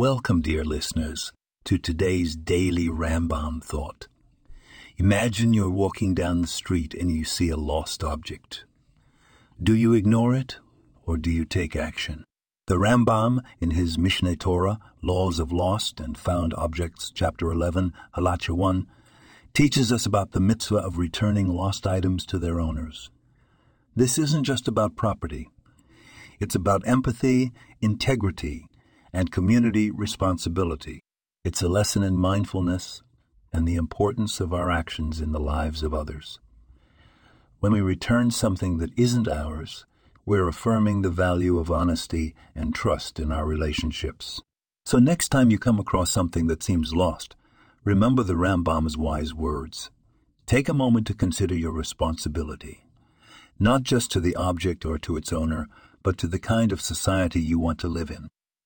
Welcome, dear listeners, to today's daily Rambam thought. Imagine you're walking down the street and you see a lost object. Do you ignore it or do you take action? The Rambam, in his Mishneh Torah, Laws of Lost and Found Objects, chapter 11, Halacha 1, teaches us about the mitzvah of returning lost items to their owners. This isn't just about property. It's about empathy, integrity, and community responsibility. It's a lesson in mindfulness and the importance of our actions in the lives of others. When we return something that isn't ours, we're affirming the value of honesty and trust in our relationships. So next time you come across something that seems lost, remember the Rambam's wise words. Take a moment to consider your responsibility, not just to the object or to its owner, but to the kind of society you want to live in.